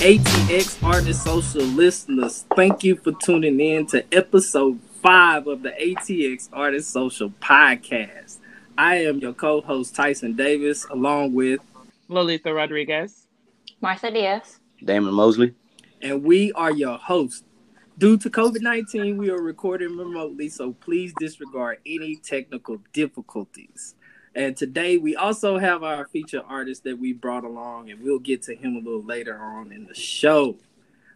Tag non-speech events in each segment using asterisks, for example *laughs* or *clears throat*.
ATX Artist Social listeners, thank you for tuning in to episode five of the ATX Artist Social podcast. I am your co host, Tyson Davis, along with Lolita Rodriguez, Martha Diaz, Damon Mosley, and we are your hosts. Due to COVID 19, we are recording remotely, so please disregard any technical difficulties. And today we also have our feature artist that we brought along, and we'll get to him a little later on in the show.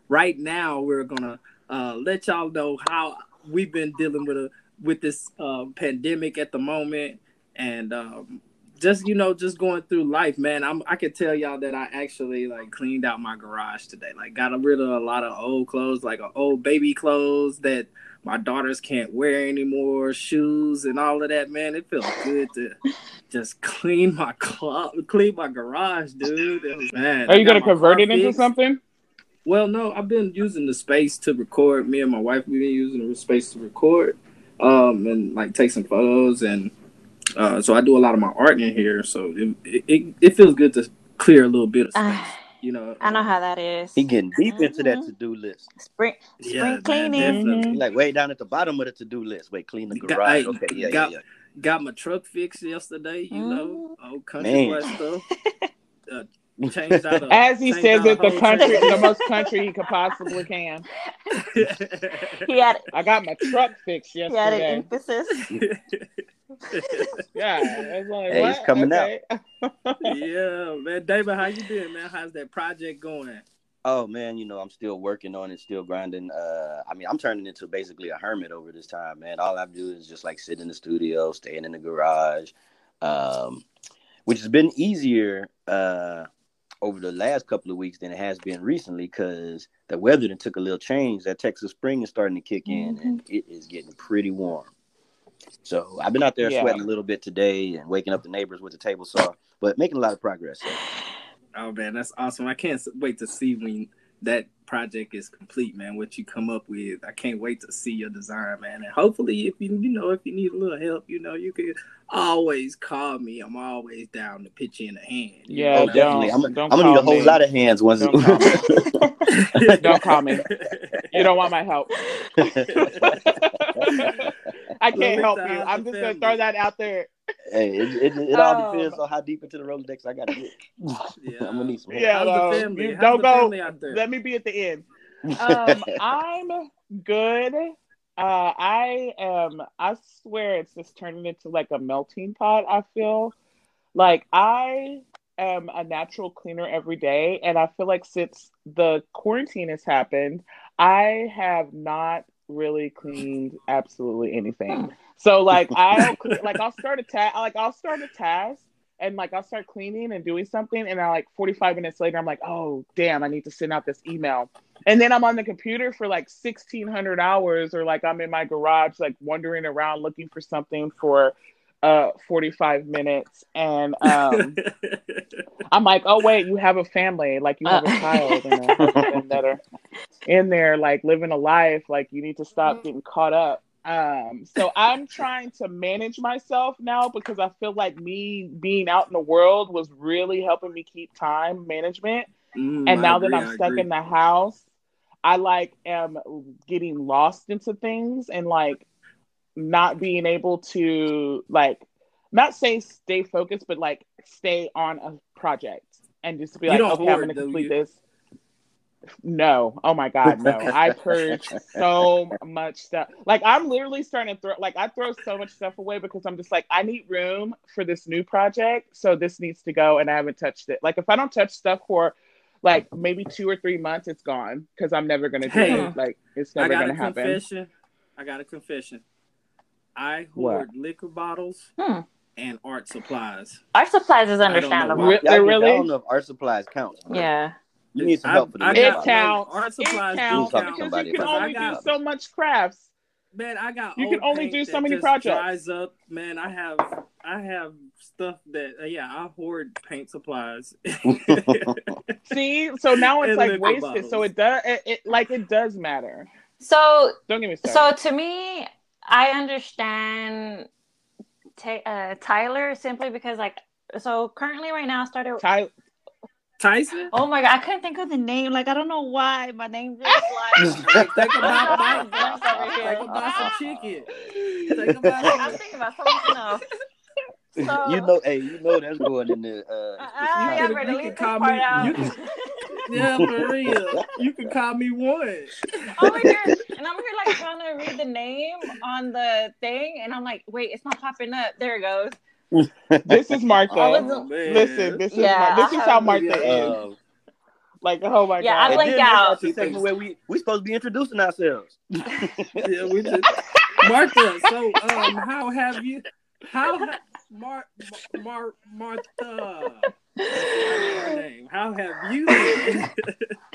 Right now, we're gonna uh, let y'all know how we've been dealing with a with this uh, pandemic at the moment, and um, just you know, just going through life, man. I'm I can tell y'all that I actually like cleaned out my garage today. Like got rid of a lot of old clothes, like old baby clothes that my daughters can't wear anymore, shoes and all of that, man. It feels good to just clean my club, clean my garage, dude. It was, man, Are you gonna convert it into fixed. something? Well, no, I've been using the space to record. Me and my wife, we've been using the space to record, um, and like take some photos, and uh, so I do a lot of my art in here. So it it, it feels good to clear a little bit of space, Ah, you know. I know how that is. he getting deep into that Mhm. to do list. Spring, Yeah, spring man, cleaning. definitely. He like way down at the bottom of the to do list. Wait, clean the Got- garage. hey, okay, yeah, got- yeah, Got my truck fixed yesterday, you know, old country Man. stuff. *laughs* Uh, changed out a, As he says out it, the country, tank. the most country he could possibly can. *laughs* he had I got my truck fixed he had an yesterday. emphasis. *laughs* Yeah, it's like, Hey, he's coming okay. *laughs* yeah, man. David, how you doing, man? How's that project going? Oh man, you know I'm still working on it, still grinding. Uh, I mean I'm turning into basically a hermit over this time, man. All I do is just like sit in the studio, staying in the garage, um, which has been easier uh, over the last couple of weeks than it has been recently because the weather then took a little change. That Texas spring is starting to kick in, and mm-hmm. it is getting pretty warm. So I've been out there Yeah. sweating a little bit today and waking up the neighbors with the table saw, but making a lot of progress. So. Oh man, that's awesome! I can't wait to see when that project is complete, man. What you come up with, I can't wait to see your design, man. And hopefully, if you you know if you need a little help, you know you can always call me. I'm always down to pitch in a hand. Yeah, Oh, definitely. don't- I'm, don't I'm gonna need a whole me. lot of hands once. Don't call *laughs* Don't call me. You don't want my help. *laughs* I can't help you. I'm just gonna throw that out there. hey, it, it, it all Oh. depends on how deep into the Rolodex I got to get. *laughs* Yeah. I'm gonna need some help. Yeah, How's no, the family? you How's don't go- out there? Let me be at the end. *laughs* Um, I'm good. Uh, I am. I swear, it's just turning into like a melting pot. I feel like I am a natural cleaner every day, and I feel like since the quarantine has happened, I have not really cleaned absolutely anything. So like *laughs* I'll like I'll start a task like I'll start a task and like I'll start cleaning and doing something and I like 45 minutes later I'm like oh damn I need to send out this email and then I'm on the computer for like 1600 hours or like I'm in my garage like wandering around looking for something for uh 45 minutes and um *laughs* I'm like oh wait you have a family. Like you have a Uh. child and a husband that are in there like living a life. Like you need to stop getting caught up. Um so i'm trying to manage myself now because i feel like me being out in the world was really helping me keep time management. Mm, and now agree, that I i'm stuck agree. in the house i like am getting lost into things and like not being able to like not say stay focused but like stay on a project and just be You like don't okay i'm hoard, gonna do complete you? this no. Oh my God, no. *laughs* I purge so much stuff. Like I'm literally starting to throw like I throw so much stuff away because I'm just like, I need room for this new project. So this needs to go and I haven't touched it. Like if I don't touch stuff for like maybe two or three months, it's gone. Because I'm never gonna do Hey. it. Like it's never gonna a happen. confession. I got a confession. I What? hoard liquor bottles Hmm. and art supplies. Art supplies is understandable. why. Re- Yeah, I, really? I don't know if art supplies count. Yeah. You need some I- help for I the It got- counts. art supplies do counts count. because Somebody, you can because I only do so much crafts. Man, I got. You can only do so many projects. Dries up, man. I have, I have stuff that, uh, yeah, I hoard paint supplies. *laughs* See, so now it's And like liquor wasted. So it does. It, it like it does matter. So Don't get me started. so to me, I understand Ta- uh, Tyler simply because like so currently right now I started Ty- Tyson. Oh my god, I couldn't think of the name. Like I don't know why my name just *laughs* like Think about *laughs* I'm bite. blank over here. Think about some chicken. Think about I'm thinking about something else. *laughs* So, you know, hey, you know that's going in the. Uh, Uh, You yeah, can- you can call me- out. you can- Yeah, for real. You can call me one. my here, and I'm here like trying to read the name on the thing, and I'm like, wait, it's not popping up. There it goes. This is Martha. Oh. Listen, this is Yeah, Mar- this I is how Martha is. Like, oh my Yeah, I god. and blanked then that's out. our segment where we we supposed to be introducing ourselves. *laughs* Yeah, we just Martha. So, um, how have you? How ha- Mar Mar Martha? That's her name. How have you? been?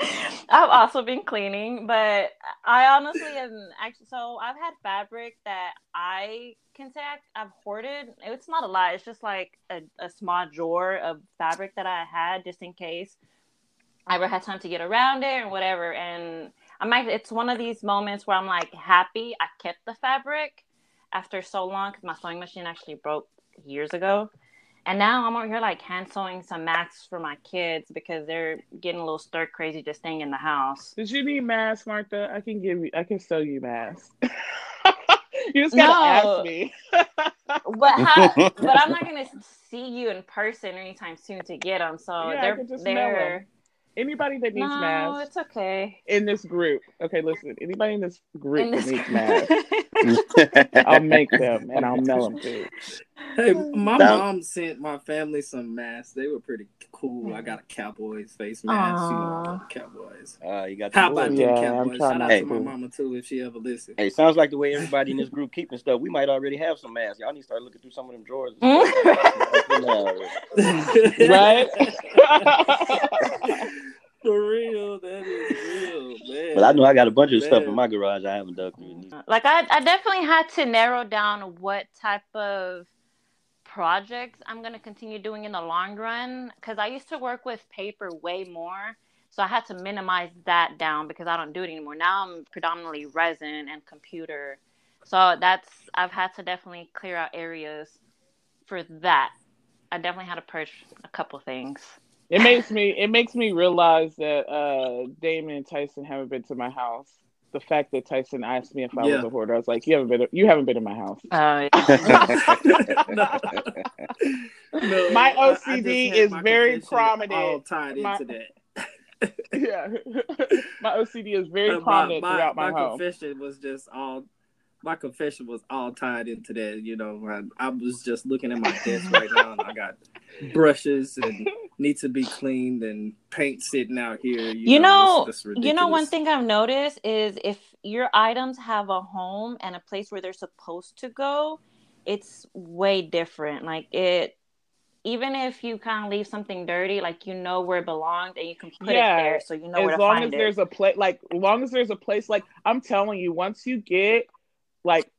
*laughs* *laughs* I've also been cleaning, but I honestly am actually. So I've had fabric that I can say I- I've hoarded. It's not a lot. It's just like a, a small drawer of fabric that I had just in case I ever had time to get around it or whatever. And I'm actually, it's one of these moments where I'm like happy I kept the fabric after so long because my sewing machine actually broke years ago. And now I'm over here like hand sewing some masks for my kids because they're getting a little stir crazy just staying in the house. Did you need masks, Martha? I can give you. I can sew you masks. *laughs* you just gotta No. ask me. *laughs* But how, *laughs* but I'm not gonna see you in person anytime soon to get them. So Yeah, I they're could just mail they're Anybody that needs no, masks it's okay. in this group. Okay, listen. Anybody in this group In that this- needs masks, I'll make them and I'll mail them too. Hey, my Now- mom sent my family some masks. They were pretty cool. I got a Cowboys face mask. You know, Aw. I love Cowboys. Uh, you got How the about boys. them Yeah, I'm Cowboys? trying Shout out to. to my mama too if she ever listens. Hey, sounds like the way everybody in this group keeping stuff. We might already have some masks. Y'all need to start looking through some of them drawers. *laughs* Right? *laughs* For real, that is real, man. but I know I got a bunch of stuff in my garage I haven't dug through. like I, I definitely had to narrow down what type of projects I'm going to continue doing in the long run because I used to work with paper way more. So I had to minimize that down because I don't do it anymore. Now I'm predominantly resin and computer. So that's I've had to definitely clear out areas for that. I definitely had to purge a couple things. It makes me it makes me realize that uh Damon and Tyson haven't been to my house. The fact that Tyson asked me if I Yeah. was a hoarder, I was like, "You haven't been. You haven't been in my house." Uh, *laughs* *laughs* No, My I- I just OCD is my very prominent. All tied My- into that. *laughs* yeah, my OCD is very Uh, my- prominent my, throughout my, my home. confession was just all my confession was all tied into that you know I, I was just looking at my desk right now and i got brushes and need to be cleaned and paint sitting out here you, You know, it's just you know, one thing I've noticed is if your items have a home and a place where they're supposed to go, it's way different. Like it, even if you kind of leave something dirty, like you know where it belonged and you can put Yeah, it there, so you know where as to long find as it. there's a place, like as long as there's a place, like I'm telling you, once you get like.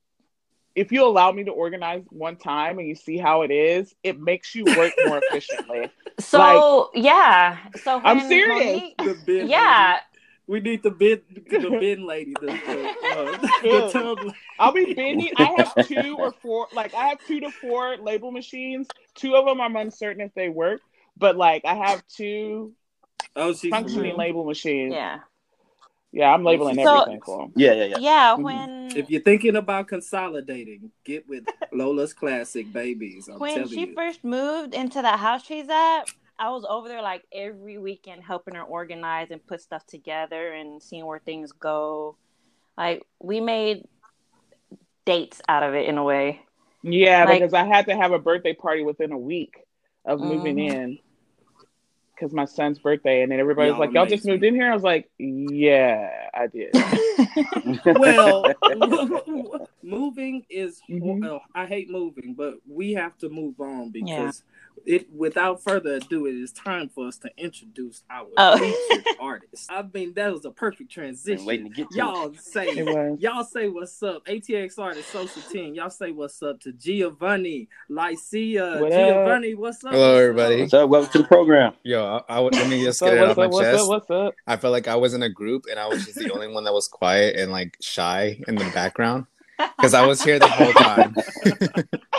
If you allow me to organize one time and you see how it is, it makes you work more *laughs* efficiently. so yeah, so I'm serious. Monique- the bin yeah, lady. we need the bin the *laughs* bin lady the, the, uh, the tub I'll be bending. I have *laughs* two or four, like I have two to four label machines. Two of them I'm uncertain if they work, but like I have two oh she's functioning label machines. Yeah, yeah, I'm labeling So- everything for them. Yeah, yeah, yeah. yeah. Mhm. When if you're thinking about consolidating get with *laughs* lola's classic babies i'm when telling she you first moved into that house she's at, I was over there like every weekend helping her organize and put stuff together and seeing where things go. Like we made dates out of it in a way. Yeah, Like- because I had to have a birthday party within a week of moving Mhm. in. Because my son's birthday, and then everybody was Y'all like, "Y'all just moved in here." I was like, "Yeah, I did." *laughs* well, *laughs* moving is. Mhm. Well, I hate moving, but we have to move on because it. Without further ado, it is time for us to introduce our Oh. featured artist. I mean, that was a perfect transition. waiting to get to. Y'all say. It was. Y'all say what's up, ATX artist social team. Y'all say what's up to Giovannie, Licea, What up? Giovannie. What's up? Hello, everybody. What's up? Welcome to the program. Yo, I, I would- let me just get it off my What's chest. What's up? What's up? I felt like I was in a group and I was just the only one that was quiet and like shy in the background because I was here the whole time. *laughs*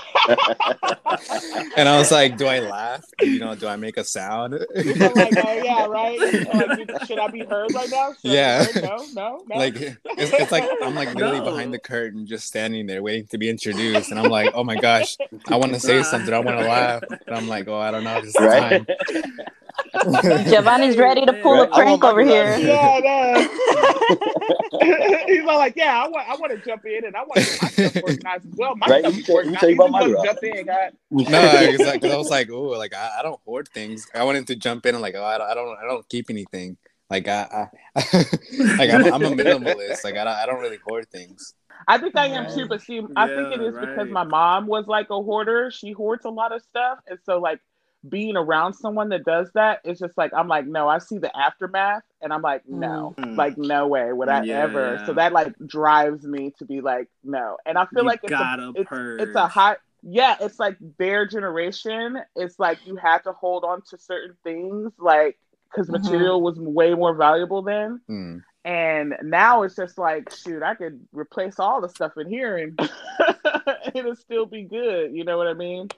and I was like, do I laugh? You know, do I make a sound? Like, oh yeah, *laughs* right. Oh, like, should I be heard right now? Should Yeah. No, no, no. like it's, it's like I'm like literally No. behind the curtain, just standing there waiting to be introduced, and I'm like, oh my gosh, I want to say something, I want to laugh, and I'm like, oh, I don't know, this Right? time. *laughs* Giovannie's ready to pull Right. a I prank over here. yeah, no. *laughs* *laughs* He's all like, yeah, I want, I want to jump in and I want to get my stuff organized as well. My Right, stuff you is you organized. you You about my jump in, God. No, it's like 'cause I was like, oh, like I, I don't hoard things. I wanted to jump in and like, oh, I don't, I don't, I don't keep anything. Like I, I *laughs* like I'm, I'm a minimalist. Like I don't, I don't really hoard things. I think I am too, but see, I think it Yeah, is because my mom was like a hoarder. She hoards a lot of stuff, and so like being around someone that does that, it's just like I'm like, no, I see the aftermath, and I'm like, no, Mm. like no way would I Yeah, ever. yeah. So that like drives me to be like, no, and I feel You like it's a, it's, it's a hot. Yeah, it's like their generation. It's like you had to hold on to certain things, like because Mhm. material was way more valuable then. Hmm. And now it's just like, shoot, I could replace all the stuff in here and *laughs* it'll still be good. You know what I mean?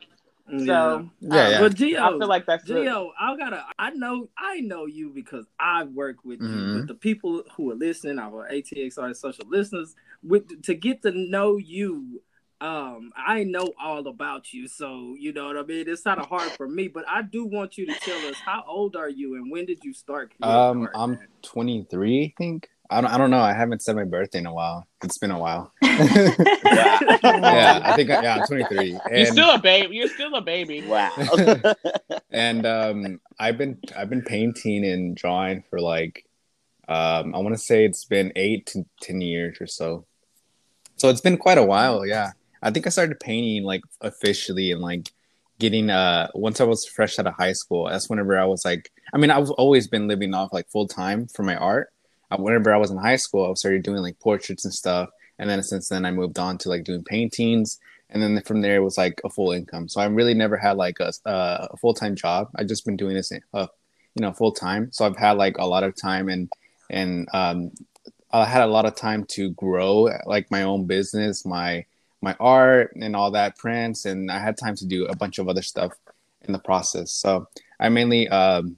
Yeah. So Yeah, yeah. But Gio, I feel like that's the, Gio, I gotta. I know. I know you because I work with you. Mhm. But the people who are listening, our ATXR social listeners, with to get to know you, um, I know all about you. So you know what I mean. It's kind of hard for me, but I do want you to tell us how old are you and when did you start? Um, art, I'm 23, I think. I don't, I don't know. I haven't said my birthday in a while. It's been a while. Wow. *laughs* *laughs* yeah, I think. Yeah, I'm 23. you're still a baby. You're still a baby. Wow. *laughs* and um, I've been I've been painting and drawing for like um, I want to say it's been eight to ten years or so. So it's been quite a while. Yeah, I think I started painting like officially and like getting uh once I was fresh out of high school. That's whenever I was like, I mean, I've always been living off like full time for my art. Whenever I was in high school, I started doing like portraits and stuff, and then since then I moved on to like doing paintings and then from there it was like a full income. So I really never had like a, uh, a full time job. I've just been doing this, uh, you know, full time. So I've had like a lot of time and and um, I had a lot of time to grow like my own business, my my art and all that prints, and I had time to do a bunch of other stuff in the process. So I mainly, um,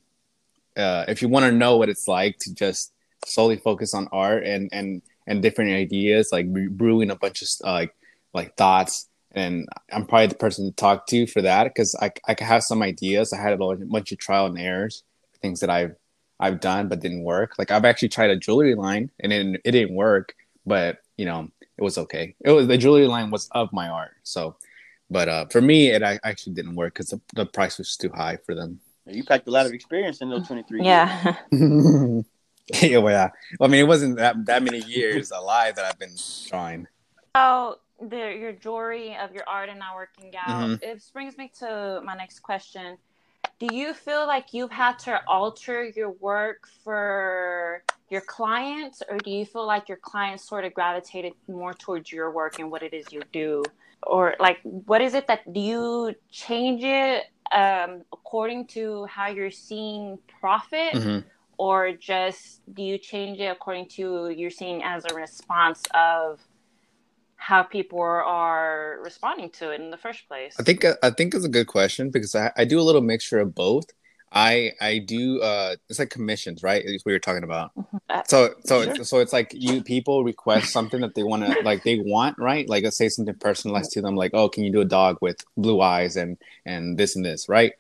uh, if you want to know what it's like to just solely focus on art and and and different ideas, like brewing a bunch of uh, like like thoughts and I'm probably the person to talk to for that because I I can have some ideas. I had a bunch of trial and errors, things that I've I've done but didn't work. Like I've actually tried a jewelry line and it it didn't work, but you know it was okay. It was the jewelry line was of my art, so. But uh, for me, it I, actually didn't work because the, the price was too high for them. you packed a lot of experience in those 23 years. yeah. *laughs* *laughs* yeah, *laughs* well, yeah. Well, I mean, it wasn't that that many years alive that I've been drawing. So the your jewelry of your art and not working out. Mhm. It brings me to my next question. Do you feel like you've had to alter your work for your clients, or do you feel like your clients sort of gravitated more towards your work and what it is you do? Or like, what is it that do you change it um, according to how you're seeing profit? Mhm. Or just do you change it according to you're seeing as a response of how people are responding to it in the first place? I think I think it's a good question because I, I do a little mixture of both. I I do uh it's like commissions, right? Is what you're talking about. Uh, So so sure. it's, so it's like you people request something that they want to like they want, right? Like let's say something personalized to them, like oh, can you do a dog with blue eyes and and this and this, right?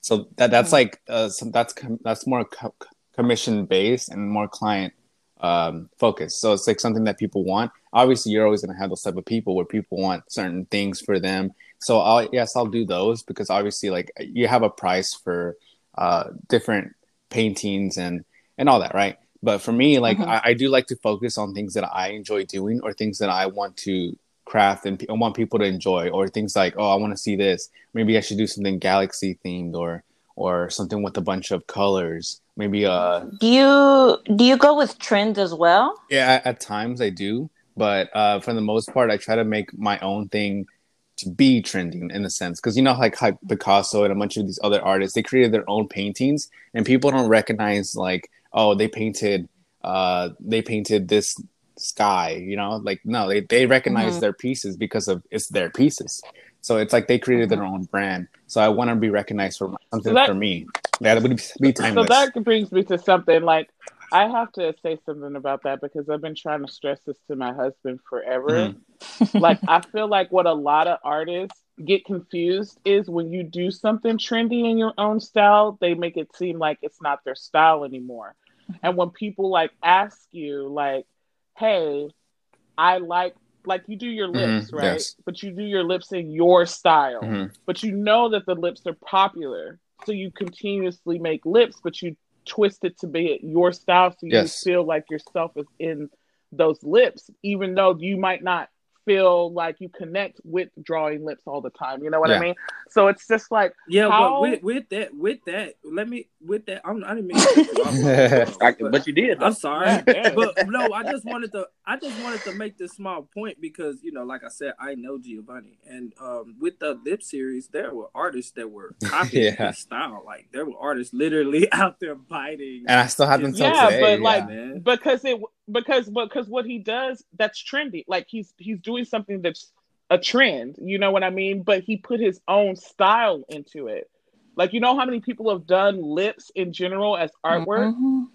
So that that's Mhm. like uh some, that's com- that's more co- commission based and more client um focused. So it's like something that people want. Obviously, you're always going to have those type of people where people want certain things for them. So I'll yes, I'll do those because obviously, like you have a price for uh different paintings and and all that, right? But for me, like Mhm. I, I do like to focus on things that I enjoy doing or things that I want to craft and I want people to enjoy or things like oh I want to see this maybe I should do something galaxy themed or or something with a bunch of colors maybe uh do you do you go with trends as well? yeah at, at times I do but uh for the most part I try to make my own thing to be trending in a sense because you know like, like Picasso and a bunch of these other artists they created their own paintings and people don't recognize like oh they painted uh they painted this sky you know like no they, they recognize Mhm. their pieces because of it's their pieces So it's like they created their own brand. So I want to be recognized for something So that- for me. That would be, be So that brings me to something like I have to say something about that because I've been trying to stress this to my husband forever. Mm-hmm. like *laughs* I feel like what a lot of artists get confused is when you do something trendy in your own style, they make it seem like it's not their style anymore. And when people like ask you like, "Hey, I like like you do your lips, Mhm, right? yes. But you do your lips in your style." Mhm. but you know that the lips are popular. So you continuously make lips, but you twist it to be your style so you Yes. feel like yourself is in those lips, even though you might not feel like you connect with drawing lips all the time. You know what I mean? So it's just like Yeah, How- but with, with that, with that, let me with that. I'm, I didn't mean. To *laughs* you *laughs* but- but you did. though. I'm sorry, but no, I just wanted to. I just wanted to make this small point because you know, like I said, I know Giovannie, and um, with the lip series, there were artists that were *laughs* copying Yeah. his style. Like there were artists literally out there biting. and I still have them till Yeah, today. but, like, man. because it because but because what he does that's trendy. Like he's he's doing something that's a trend. You know what I mean? But he put his own style into it. Like you know how many people have done lips in general as artwork, Mhm.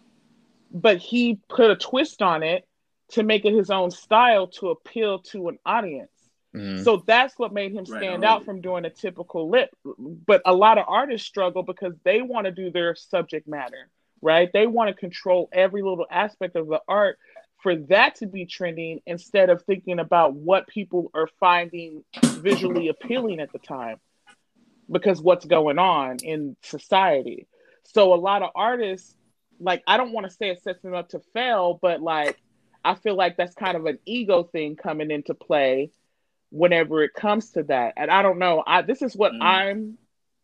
but he put a twist on it to make it his own style to appeal to an audience. Mhm. So that's what made him stand on. out from doing a typical lip. But a lot of artists struggle because they want to do their subject matter, right? They want to control every little aspect of the art for that to be trending instead of thinking about what people are finding visually appealing at the time because what's going on in society. So a lot of artists, like, I don't want to say it sets them up to fail, but like, I feel like that's kind of an ego thing coming into play whenever it comes to that. And I don't know. I this is what Mm. I'm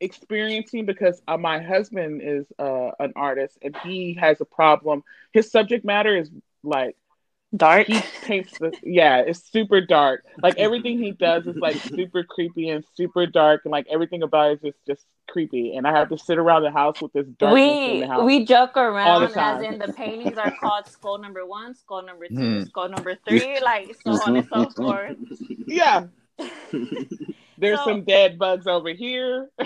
experiencing because uh, my husband is uh, an artist and he has a problem. His subject matter is like Dark. he paints the yeah, it's super dark. Like *laughs* everything he does is like super creepy and super dark, and like everything about it is just just creepy. And I have to sit around the house with this darkness in we the house. we joke around as in the paintings are called skull number one, skull number two, Hmm. skull number three, like so on and so *laughs* forth. yeah, *laughs* there's So- some dead bugs over here. *laughs*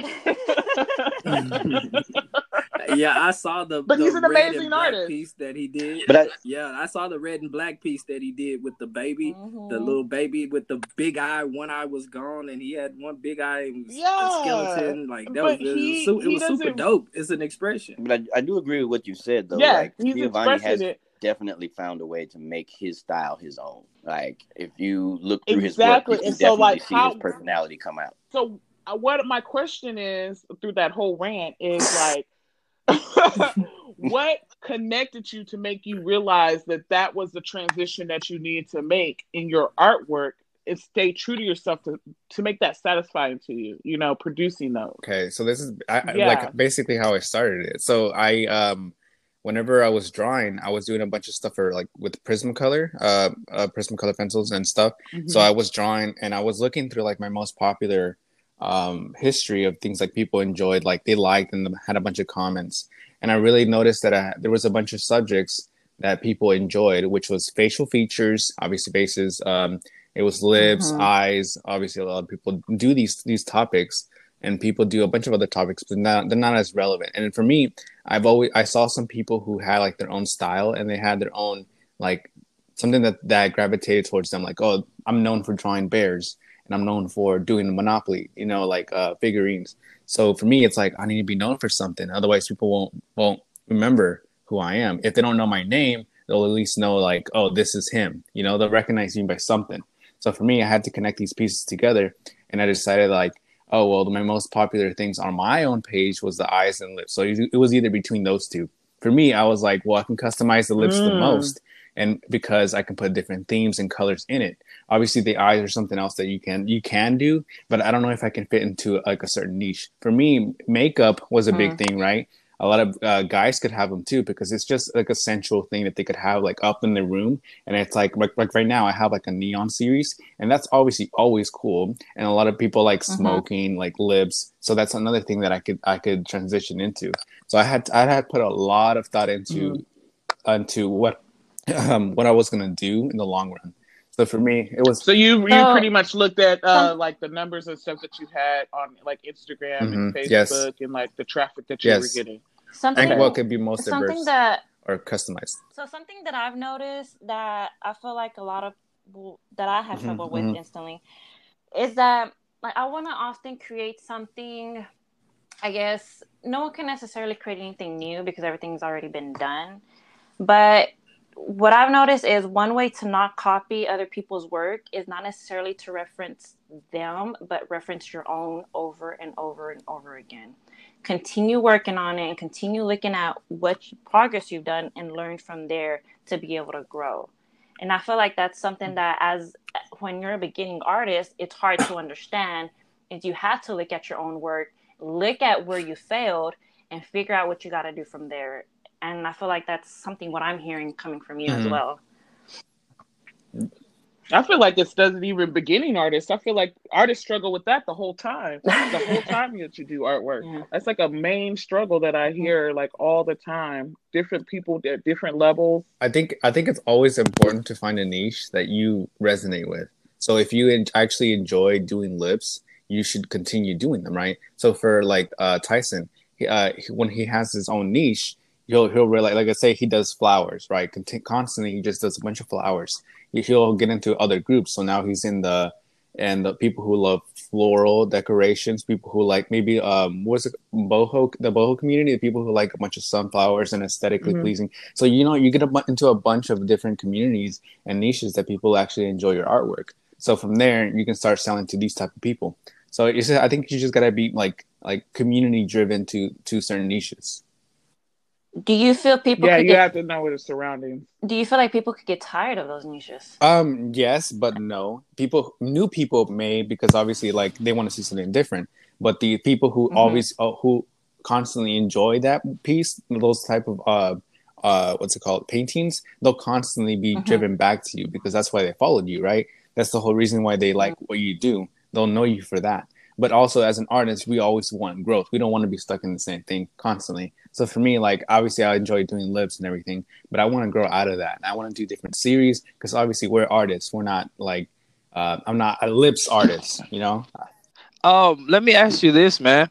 yeah, I saw the. But the he's an red amazing artist. piece that he did. But I, yeah, I saw the red and black piece that he did with the baby. Mhm. the little baby with the big eye, one eye was gone, and he had one big eye and Yeah, skeleton. Like that but was, it was, it was super dope. It's an expression. but I, I do agree with what you said though. yeah, like he's Giovannie expressing has it. Definitely found a way to make his style his own. Like if you look through Exactly, his work, you and can so, definitely like, see how- his personality come out. So, uh, what my question is through that whole rant is like, *laughs* *laughs* what connected you to make you realize that that was the transition that you needed to make in your artwork? and stay true to yourself to to make that satisfying to you. You know, producing those. Okay, so this is I, I- Yeah. like basically how I started it. So I um whenever I was drawing, I was doing a bunch of stuff for like with Prismacolor, uh, uh Prismacolor pencils and stuff. So I was drawing and I was looking through like my most popular um history of things like people enjoyed, like they liked and had a bunch of comments. And I really noticed that I, there was a bunch of subjects that people enjoyed, which was facial features, obviously faces, um, it was lips, Mhm. eyes. Obviously, a lot of people do these these topics, and people do a bunch of other topics, but not, they're not as relevant. And for me, I've always I saw some people who had like their own style and they had their own like something that that gravitated towards them. Like, oh, I'm known for drawing bears, and I'm known for doing Monopoly, you know, like uh, figurines. So for me, it's like I need to be known for something. Otherwise, people won't won't remember who I am. If they don't know my name, they'll at least know like, oh, this is him. You know, they'll recognize me by something. So for me, I had to connect these pieces together, and I decided like, oh well, my most popular things on my own page was the eyes and lips. So it was either between those two. For me, I was like, well, I can customize the lips the Mm. most, and because I can put different themes and colors in it. Obviously, the eyes are something else that you can you can do, but I don't know if I can fit into like a certain niche. For me, makeup was a big thing, right? A lot of uh, guys could have them too because it's just like a sensual thing that they could have like up in the room, and it's like like, like right now I have like a neon series, and that's obviously always cool. And a lot of people like Mhm. smoking, like lips, so that's another thing that I could I could transition into. So I had I had put a lot of thought into into what um, *clears throat* what I was gonna do in the long run. So for me, it was So you you So- pretty much looked at uh, like the numbers and stuff that you had on like Instagram and Mhm, Facebook yes. and like the traffic that you Yes. were getting. something and what could be most something diverse that or customized. So something that I've noticed that I feel like a lot of people that I have Mhm, trouble with mhm. instantly is that like I want to often create something. I guess no one can necessarily create anything new because everything's already been done. But what I've noticed is one way to not copy other people's work is not necessarily to reference them, but reference your own over and over and over again. Continue working on it and continue looking at what progress you've done and learn from there to be able to grow. And i feel like that's something that as when you're a beginning artist it's hard to understand is you have to look at your own work look at where you failed and figure out what you got to do from there and i feel like that's something what i'm hearing coming from you as Mhm. well I feel like this doesn't even beginning artists. I feel like artists struggle with that the whole time. The whole *laughs* time that you do artwork. Yeah. That's like a main struggle that I hear like all the time. Different people at different levels. I think I think it's always important to find a niche that you resonate with. So if you en- actually enjoy doing lips, you should continue doing them, right? So for like uh, Tyson, he, uh, he- when he has his own niche, he'll he'll realize, like I say, he does flowers, right? Conti- constantly, he just does a bunch of flowers. He- He'll get into other groups. So now he's in the and the people who love floral decorations, people who like maybe um what's it boho the boho community, the people who like a bunch of sunflowers and esthetically Mhm. pleasing. So you know you get a into a bunch of different communities and niches that people actually enjoy your artwork. So from there you can start selling to these type of people. So it's just, I think you just gotta be like like community driven to to certain niches. Do you feel people yeah, could you get, have to know the surroundings. do you feel like people could get tired of those niches Um, yes, but no. People, new people may because obviously, like they want to see something different. But the people who Mhm. always, uh, who constantly enjoy that piece, those type of uh, uh, what's it called, paintings, they'll constantly be Mhm. driven back to you because that's why they followed you, right? That's the whole reason why they like what you do. They'll know you for that. But also, as an artist, we always want growth. We don't want to be stuck in the same thing constantly. So for me, like obviously, I enjoy doing lips and everything, but I want to grow out of that. And I want to do different series because obviously we're artists. We're not like uh, I'm not a lips artist, you know. Um, let me ask you this, man.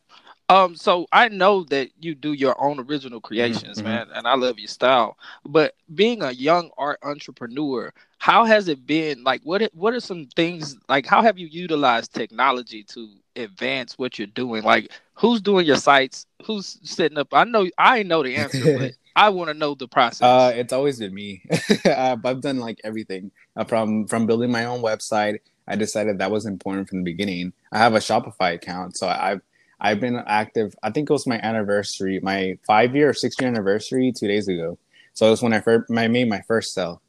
Um, so I know that you do your own original creations, mhm. man, and I love your style. But being a young art entrepreneur, how has it been? Like, what what are some things? Like, how have you utilized technology to advance what you're doing? Like, who's doing your sites? Who's setting up? I know I know the answer, but *laughs* I want to know the process. Uh, it's always been me. *laughs* Uh, I've done like everything uh, from from building my own website. I decided that was important from the beginning. I have a Shopify account, so I've I've been active. I think it was my anniversary, my five year or six year anniversary, two days ago. So it was when I first I made my first sell,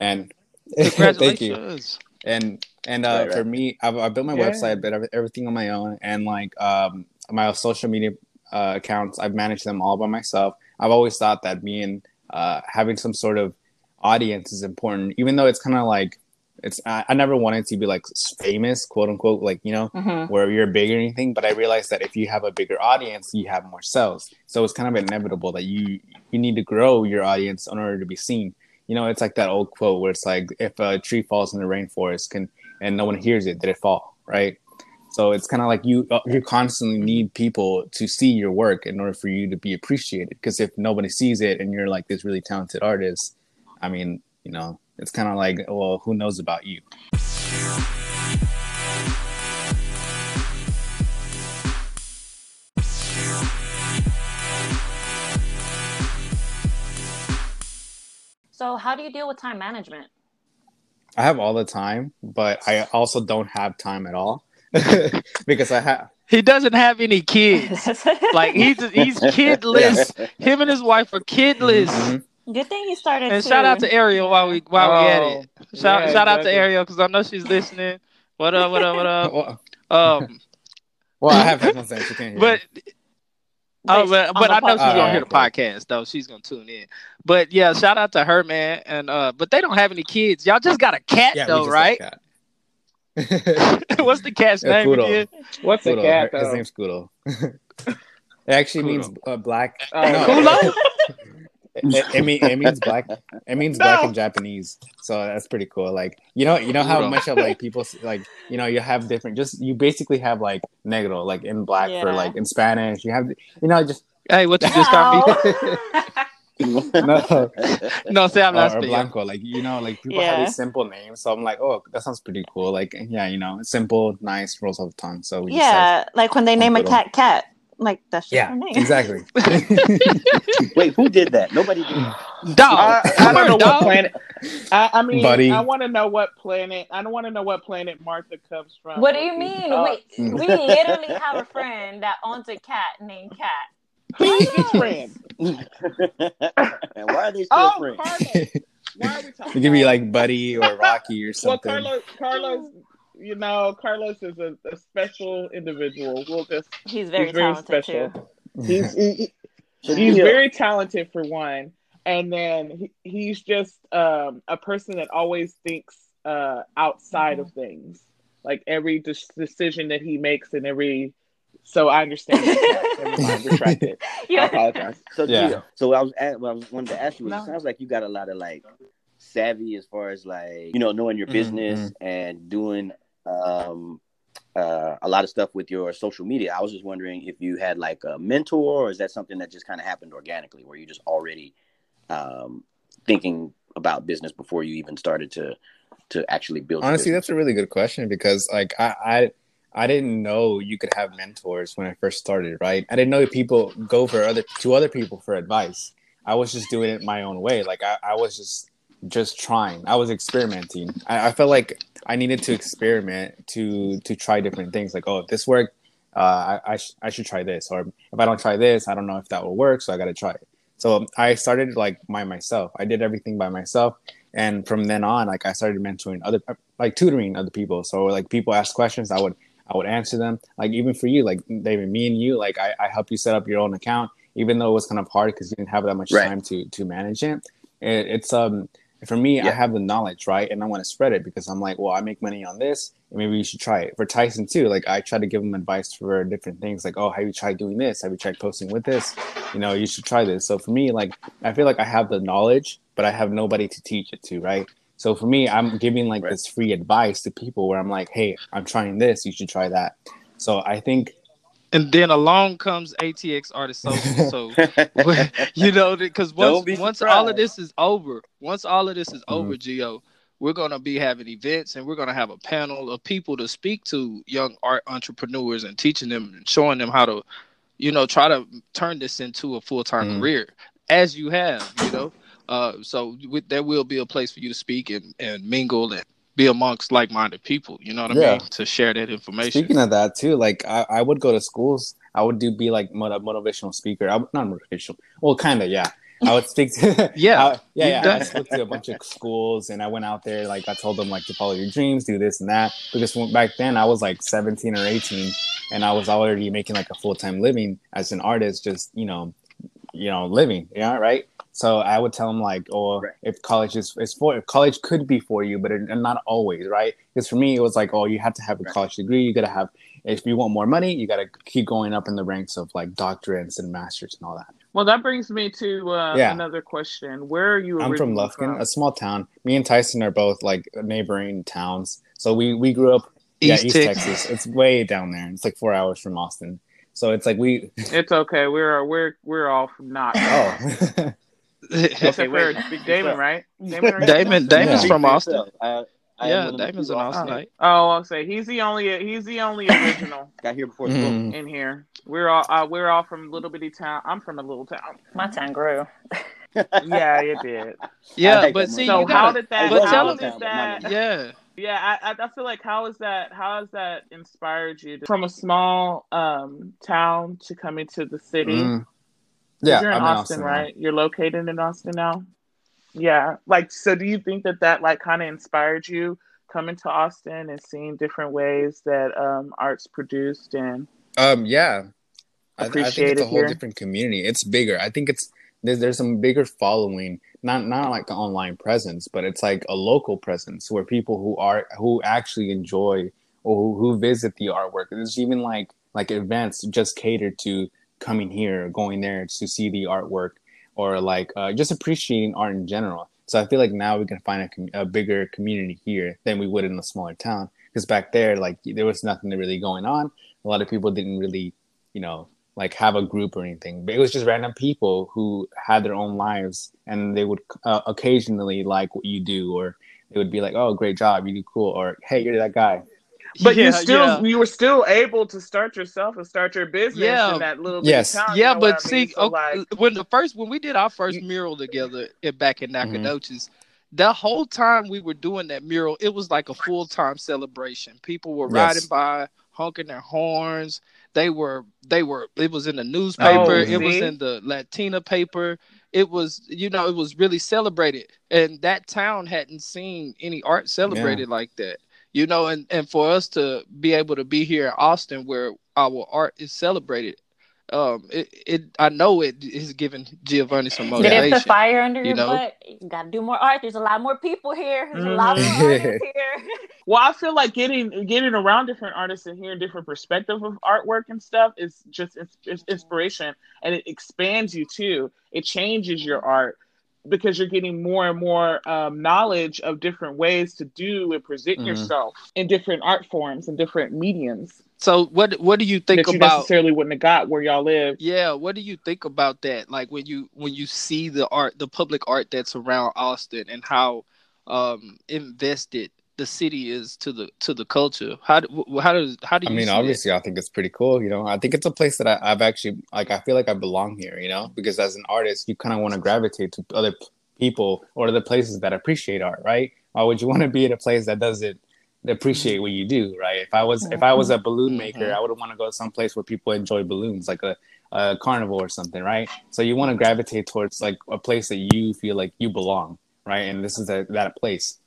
and *laughs* thank you. Congratulations. and and uh, Right, right. for me I've, I built my Yeah. website but everything on my own and like um my social media uh, accounts I've managed them all by myself I've always thought that being uh having some sort of audience is important even though it's kind of like it's I, I never wanted to be like famous quote unquote like you know mm-hmm. where you're big or anything but i realized that if you have a bigger audience you have more sales so it's kind of inevitable that you you need to grow your audience in order to be seen you know it's like that old quote where it's like if a tree falls in the rainforest can and no one hears it did it fall right? So it's kind of like you uh, you constantly need people to see your work in order for you to be appreciated. Because if nobody sees it and you're like this really talented artist i mean you know it's kind of like well who knows about you so how do you deal with time management I have all the time, but I also don't have time at all *laughs* because I have. He doesn't have any kids. *laughs* like he's he's kidless. Him and his wife are kidless. Mhm. good thing you started And too. shout out to Ariel while we while we at it. Oh, Shout yeah, shout out to. Ariel because I know she's listening. What up? What up? What up? *laughs* Well, Um, well, I have headphones in, she can't hear. but me. Oh, Wait, but, but I know she's gonna hear the Oh, podcast though. She's gonna tune in. But yeah, shout out to her man. And uh, but they don't have any kids. Y'all just got a cat yeah, though, right? cat. *laughs* What's the cat's *laughs* Yeah, name Kudo. again? What's a Kudo. cat Her- His name's Kudo. *laughs* it actually Kudo. means uh, black. Oh, no, Kulo? It, it, mean, it means *laughs* black. It means No. black in Japanese. So that's pretty cool. Like you know, you know how much of like people like you know you have different. Just you basically have like negro, like in black for like in Spanish. You have you know just Hey, what you just got me? *laughs* no *laughs* no, say I'm or, not or speaking. blanco. Like you know, like people have Yeah. these simple names. So I'm like, oh, that sounds pretty cool. Like yeah, you know, simple, nice, rolls off the tongue. So we just yeah, like when they name a cat cat, like that's just yeah, her name. exactly. *laughs* *laughs* Wait, who did that? Nobody did. Dog, I, I don't know on, what planet. I, I mean, Buddy. I want to know what planet. I don't want to know what planet Martha comes from. What do you mean? Uh, Wait, we literally have a friend that owns a cat named Cat. Who's this friend? *laughs* and why are they still Oh, friends? Carlos. Why are we talking? It could be like Buddy or Rocky or Well, something. Carlos, Carlos, you know, Carlos is a, a special individual. We'll just He's very he's very talented special. too. He's he, he- So he's yeah. very talented for one, and then he, he's just um, a person that always thinks uh, outside of things. Like every des- decision that he makes, and every so I understand. that. *laughs* Never mind. *laughs* I Yeah. apologize. So Yeah. yeah. So I was at, what I was wanted to ask you. No. It sounds like you got a lot of like savvy as far as like you know knowing your Mhm, business and doing um uh, a lot of stuff with your social media. I was just wondering if you had like a mentor, or is that something that just kind of happened organically, where you just already um, thinking about business before you even started to to actually build? Honestly, that's a really good question because like I, I I didn't know you could have mentors when I first started, right? I didn't know people go for other to other people for advice. I was just doing it my own way. Like I, I was just just trying. I was experimenting. I, I felt like I needed to experiment to to try different things. Like, oh, if this worked, uh, I I, sh- I should try this. Or if I don't try this, I don't know if that will work. So I got to try it. So I started like by myself. I did everything by myself, and from then on, like I started mentoring other, like tutoring other people. So like people ask questions, I would I would answer them. Like even for you, like David, me and you, like I, I helped you set up your own account, even though it was kind of hard because you didn't have that much Right. time to to manage it. it it's um for me, I have the knowledge, right? And I want to spread it because I'm like, well, I make money on this. And maybe you should try it. For Tyson too, like I try to give him advice for different things, like, oh, have you tried doing this? Have you tried posting with this? You know, you should try this. So for me, like I feel like I have the knowledge, but I have nobody to teach it to, right? So for me, I'm giving like Right. this free advice to people where I'm like, hey, I'm trying this, you should try that. So I think And then along comes ATX Artist Social. So *laughs* *laughs* you know, because once be once all of this is over, once all of this is Mhm. over, Gio, we're gonna be having events and we're gonna have a panel of people to speak to young art entrepreneurs and teaching them and showing them how to, you know, try to turn this into a full time Mhm. career as you have, you know. Uh, so with, there will be a place for you to speak and, and mingle and be amongst like minded people. You know what I Yeah. mean? To share that information. Speaking of that too, like I, I would go to schools. I would do be like mot- a motivational speaker. I, would- not motivational. Well, kind of, yeah. I would speak to *laughs* *laughs* Yeah, I- yeah, yeah. done I spoke to a bunch of schools, and I went out there. Like I told them, like to follow your dreams, do this and that. Because back then I was like 17 or 18, and I was already making like a full time living as an artist, just you know, you know, living. Yeah, right. So I would tell them like, oh, Right. if college is, is for, if college could be for you, but it, not always, right? Because for me, it was like, oh, you have to have a Right. college degree. You got to have, if you want more money, you got to keep going up in the ranks of like doctorates and masters and all that. Well, that brings me to uh, Yeah. another question. Where are you? I'm from originally Lufkin, a small town. Me and Tyson are both like neighboring towns. So we we grew up East yeah, East Texas. Texas. It's way down there. It's like four hours from Austin. So it's like we It's okay. We're we're we're all from *laughs* not. oh Except *laughs* *laughs* Okay, wait, for Damon, right? *laughs* Damon, are Damon, from- Damon's Yeah. from Austin. I, I Yeah, am willing to Damon's prove an Austin. Austinite. Oh, I'll say he's the only he's the only *laughs* original Got here before school. Mhm. in here. We're all uh, we're all from little bitty town. I'm from a little town. My town grew. Yeah, it did. Yeah, but see, So you how gotta, did that? but tell did him- that? yeah, Yeah, I, I I feel like how is that? How has that inspired you to, from a small um town to come into the city? Mm. Yeah. you're in I'm Austin, now. right? You're located in Austin now. Yeah, like so. Do you think that that like kind of inspired you coming to Austin and seeing different ways that um art's produced and Um, yeah. I, I think it's a whole here. different community. It's bigger. I think it's there's there's some bigger following. Not not like an online presence, but it's like a local presence where people who are who actually enjoy or who, who visit the artwork. There's even like like events just catered to coming here, going there to see the artwork. or like uh, just appreciating art in general. So I feel like now we can find a, com- a bigger community here than we would in a smaller town. Because back there, like there was nothing really going on. A lot of people didn't really, you know, like have a group or anything. But it was just random people who had their own lives, and they would uh, occasionally like what you do, or they would be like, "Oh, great job, you do cool," or "Hey, you're that guy." But Yeah, you still yeah. you were still able to start yourself and start your business Yeah. in that little Yes. bitty town. yeah, but what I see, mean? So, okay, like, when the first when we did our first mural together in, back in Mhm. Nacogdoches, the whole time we were doing that mural, it was like a full time celebration. People were Yes. riding by, honking their horns. They were they were. It was in the newspaper. Oh, it was in the Latina paper. It was you know it was really celebrated, and that town hadn't seen any art celebrated like that. You know, and and for us to be able to be here in Austin where our art is celebrated um it, it i know it is giving Giovannie some Did it motivation put fire under you your know? butt? You gotta do more art. There's a lot more people here. There's a lot more artists *laughs* here. well, I feel like getting getting around different artists and hearing different perspective of artwork and stuff is just it's, it's inspiration, and it expands you too. It changes your art because you're getting more and more um, knowledge of different ways to do and present Mhm. yourself in different art forms and different mediums so what what do you think that you about necessarily wouldn't have got where y'all live. yeah what do you think about that like when you when you see the art the public art that's around austin and how um invested the city is to the to the culture how do how does how do you? I you mean, see that? obviously, I think it's pretty cool. You know, I think it's a place that I, I've actually like. I feel like I belong here. You know, because as an artist, you kind of want to gravitate to other people or the places that appreciate art, right? Why would you want to be in a place that doesn't appreciate what you do, right? If I was if I was a balloon maker, Mhm. I would want to go to some place where people enjoy balloons, like a, a carnival or something, right? So you want to gravitate towards like a place that you feel like you belong, right? And this is a, that place.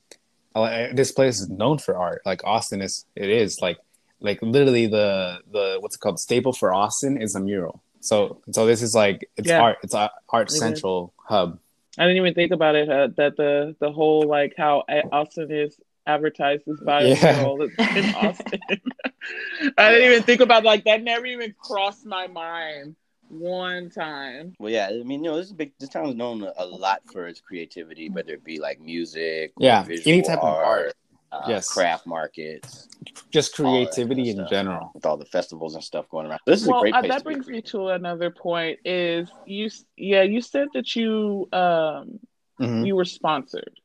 Uh, This place is known for art. Like Austin is, it is like like literally the the what's it called staple for Austin is a mural. So so this is like it's Yeah. art. It's a art central hub. I didn't even think about it uh, that the the whole like how Austin is advertised as by Yeah. girl in Austin. *laughs* I didn't even think about like that. Never even crossed my mind one time. Well, yeah, I mean, you know, this is a big. This town is known a lot for its creativity, whether it be like music, or Yeah, visual any type of art. uh, Yes. craft markets, Just all kind creativity of in stuff, general. with all the festivals and stuff going around. This is well, a great uh, that to brings me to another point. Is you? Yeah, you said that you um Mhm. you were sponsored.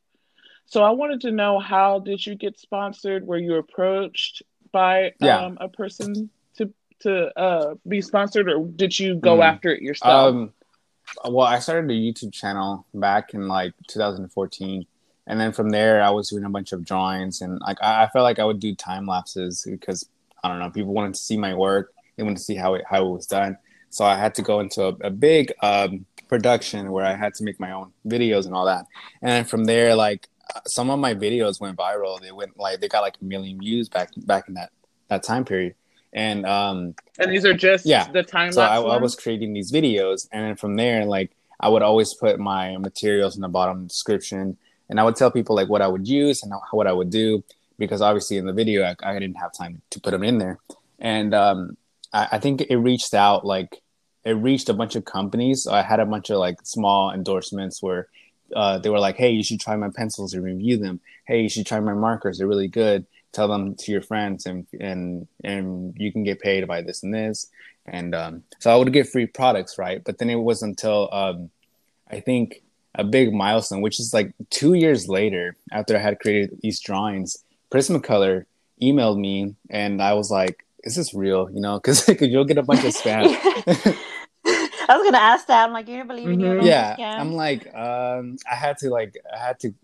So I wanted to know how did you get sponsored? Were you approached by Yeah. um, a person to uh, be sponsored, or did you go Mm. after it yourself? Um, well, I started a YouTube channel back in like 2014, and then from there, I was doing a bunch of drawings, and like I, I felt like I would do time lapses because I don't know, people wanted to see my work, they wanted to see how it how it was done. So I had to go into a, a big um, production where I had to make my own videos and all that, and then from there, like some of my videos went viral. They went like they got like a million views back back in that that time period, and um, and these are just yeah. the time so I, I was creating these videos and then from there like i would always put my materials in the bottom description and i would tell people like what i would use and what i would do because obviously in the video i, I didn't have time to put them in there. And um, I, I think it reached out like it reached a bunch of companies. I had a bunch of like small endorsements where uh, they were like hey you should try my pencils and review them. Hey you should try my markers. They're really good tell them to your friends and and and you can get paid by this and this and um, so I would get free products, right? But then it was until um, I think a big milestone, which is like two years later after I had created these drawings, Prismacolor emailed me, and I was like, "Is this real?" You know, because *laughs* you'll get a bunch of *laughs* spam. *laughs* I was gonna ask that. I'm like, you don't believe in your Mhm. yeah? I'm like, um, I had to like, I had to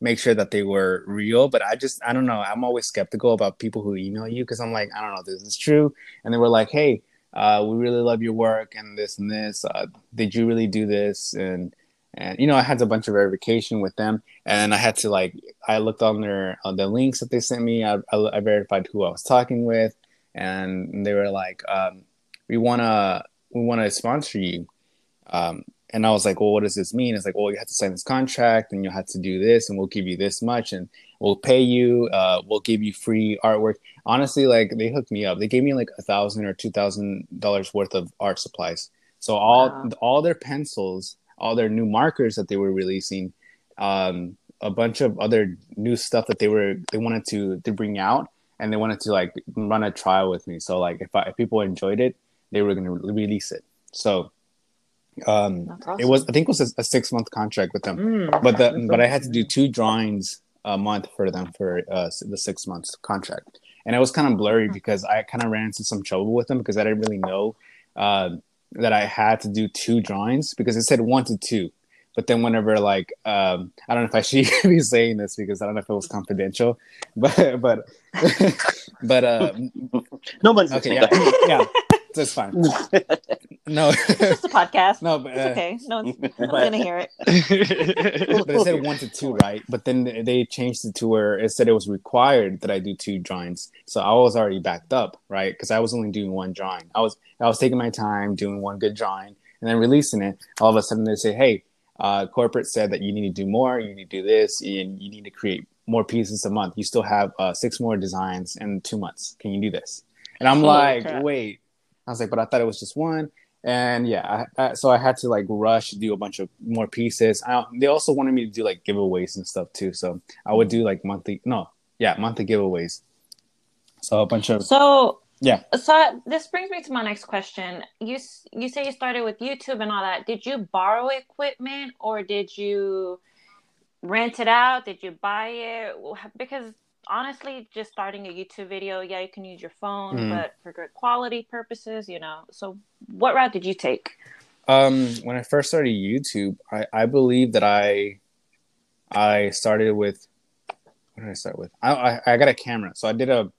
make sure that they were real, but I just, I don't know. I'm always skeptical about people who email you because I'm like, I don't know this is true. And they were like, hey, uh, we really love your work and this and this. Uh, did you really do this? And and you know, I had a bunch of verification with them, and I had to like, I looked on their on the links that they sent me. I, I, I verified who I was talking with, and they were like, um, we wanna we wanna sponsor you. Um, and I was like, well, what does this mean? It's like, well, you have to sign this contract and you'll have to do this and we'll give you this much and we'll pay you. Uh, we'll give you free artwork. Honestly, like they hooked me up. They gave me like a thousand or two thousand dollars worth of art supplies. So all Wow. all their pencils, all their new markers that they were releasing, um, a bunch of other new stuff that they were they wanted to to bring out, and they wanted to like run a trial with me. So like if I, if people enjoyed it, they were going to release it. So um, That's it was I think it was a, a six month contract with them, Mm. but the but I had to do two drawings a month for them for uh, the six months contract, and it was kind of blurry because I kind of ran into some trouble with them because I didn't really know uh, that I had to do two drawings because it said one to two. But then whenever like um, I don't know if I should *laughs* be saying this because I don't know if it was confidential, *laughs* but but *laughs* but uh, No one's okay yeah yeah that's fine *laughs* no It's just a podcast. no but It's uh, okay. No one's, *laughs* no one's gonna hear it. but it said one to two, right? But then they changed it to where it said it was required that I do two drawings. So I was already backed up, right? Because I was only doing one drawing. I was I was taking my time doing one good drawing and then releasing it. All of a sudden they say, "Hey, uh, corporate said that you need to do more. You need to do this, and you need to create more pieces a month. You still have uh, six more designs in two months. Can you do this?" And I'm Holy like, crap. "Wait." I was like, "But I thought it was just one." and yeah I, I, so i had to like rush do a bunch of more pieces I, they also wanted me to do like giveaways and stuff too so i would do like monthly no yeah monthly giveaways so a bunch of So Yeah. So this brings me to my next question. You you say you started with YouTube and all that. Did you borrow equipment or did you rent it out? Did you buy it? Because honestly, just starting a YouTube video, yeah, you can use your phone, Mhm. but for good quality purposes, you know. So what route did you take? Um, when I first started YouTube, I, I believe that I I started with what did I start with? I, I I got a camera, so I did a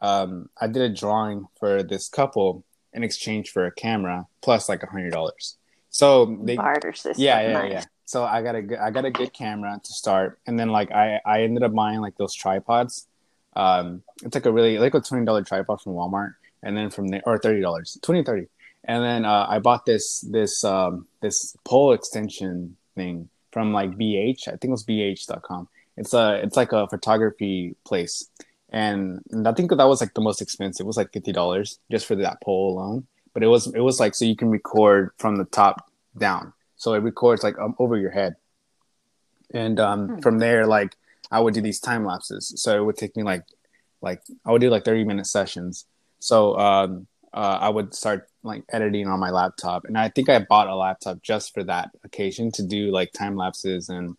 um I did a drawing for this couple in exchange for a camera plus like a hundred dollars. So they Barter system. yeah yeah Nice. yeah. So I got a I got a good camera to start, and then like I I ended up buying like those tripods. Um, it's like a really like a twenty dollar tripod from Walmart, and then from there or thirty dollars, 20 30 and then uh, I bought this this um this pole extension thing from like BH. I think it was BH.com. It's a it's like a photography place, and, and I think that was like the most expensive. It was like fifty dollars just for that pole alone. But it was it was like so you can record from the top down, so it records like um, over your head, and um, Hmm. from there like I would do these time lapses. So it would take me like like I would do like thirty minute sessions. So um, uh, I would start like editing on my laptop, and I think I bought a laptop just for that occasion to do like time lapses and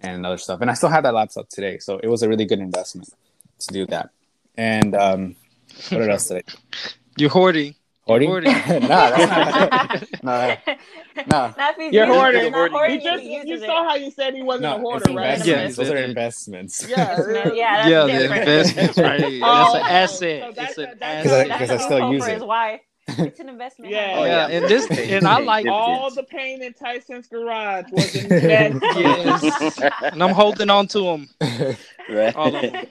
and other stuff. And I still have that laptop today, so it was a really good investment to do that. And um, what else did I? *laughs* You're hoarding. Hoarding? Hoarding. *laughs* nah, that's not. *laughs* no, no. Not if he's You're using it. hoarding. Hoarding He just he you saw it. how you said he wasn't No, a it's hoarder, right? investments. Yeah. Those are investments. Yeah. *laughs* Yeah, that's yeah, the investments, right? there. Oh, That's an oh, asset. so that's it's an a- that's Because I- asset. That's because I a still use it. his wife. It's an investment. Yeah. Oh, yeah, yeah. and this, and I like, All the pain in Tyson's garage was invested. yes, and I'm holding on to them. right. All of them.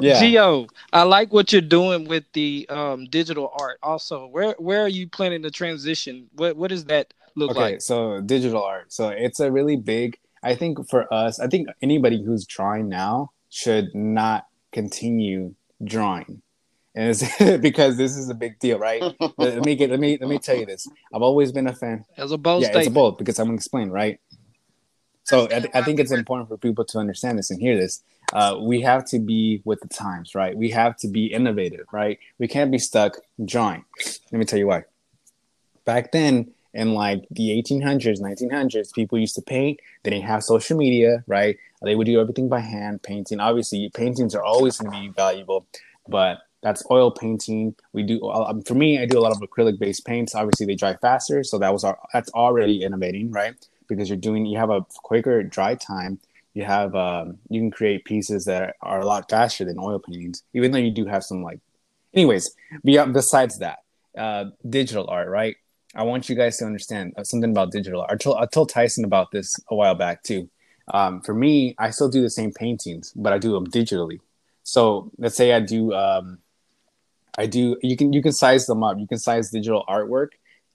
Yeah. Gio, I like what you're doing with the um, digital art. Also, where where are you planning to transition? What what does that look okay like? so digital art so it's a really big i think for us i think anybody who's drawing now should not continue drawing and it's *laughs* because this is a big deal right *laughs* let me get let me let me tell you this i've always been a fan As a bold yeah it's a statement. bold because i'm gonna explain right so I, th- I think it's important for people to understand this and hear this uh, we have to be with the times right? We have to be innovative right? We can't be stuck drawing. Let me tell you why. Back then in like the 1800s 1900s people used to paint. They didn't have social media right? They would do everything by hand painting. Obviously paintings are always going to be valuable but that's oil painting. We do um, for me i do a lot of acrylic based paints. Obviously they dry faster so that was our that's already innovating right? Because you're doing you have a quicker dry time you have um, you can create pieces that are a lot faster than oil paintings even though you do have some like anyways beyond besides that uh, digital art right I want you guys to understand uh, something about digital art. I told, Tyson about this a while back too. Um, for me, I still do the same paintings, but I do them digitally. So let's say I do, um, I do. You can you can size them up. You can size digital artwork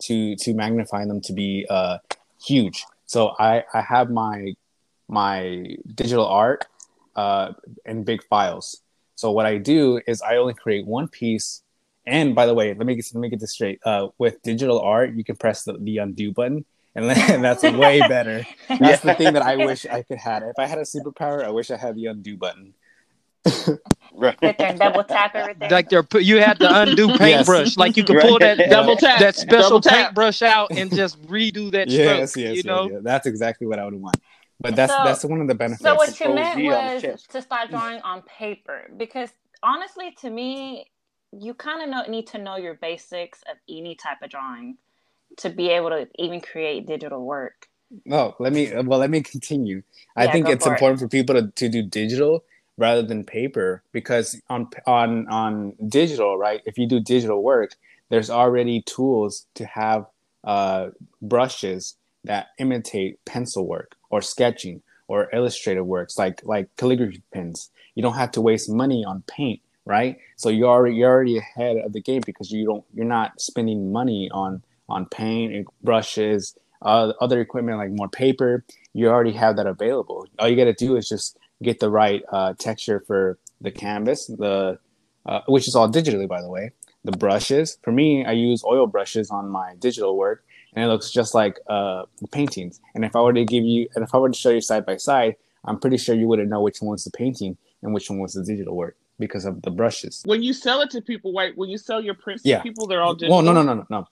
to to magnify them to be uh, huge. So I I have my my digital art uh, in big files. So what I do is I only create one piece And by the way, let me get, let me get this straight. Uh, with digital art, you can press the, the undo button, and, and *laughs* that's way better. *laughs* That's Yeah. the thing that I wish I could have. If I had a superpower, I wish I had the undo button. Right. Sit there and double tap everything. Like they're you had the undo *laughs* paintbrush. Like you can pull that Right. Double tap. that special tap. paintbrush out and just redo that Yes, stroke. yes, you yes, know, yes. That's exactly what I would want. But that's So- that's one of the benefits. So what you meant V on the was to start drawing on paper because honestly, to me, you kind of need to know your basics of any type of drawing to be able to even create digital work. No, let me well let me continue. I Yeah, think it's for it. important for people to, to do digital rather than paper because on on on digital, right? If you do digital work, there's already tools to have uh, brushes that imitate pencil work or sketching or illustrative works like like calligraphy pens. You don't have to waste money on paint, right? So you're already you're already ahead of the game because you don't you're not spending money on on paint and brushes, uh, other equipment like more paper. You already have that available. All you got to do is just get the right uh, texture for the canvas, the uh, which is all digitally, by the way. The brushes. For me, I use oil brushes on my digital work, and it looks just like uh, the paintings. And if I were to give you, and if I were to show you side by side, I'm pretty sure you wouldn't know which one was the painting and which one was the digital work because of the brushes. When you sell it to people, wait, when you sell your prints Yeah. to people, they're all digital. Well, no, no, no, no, no,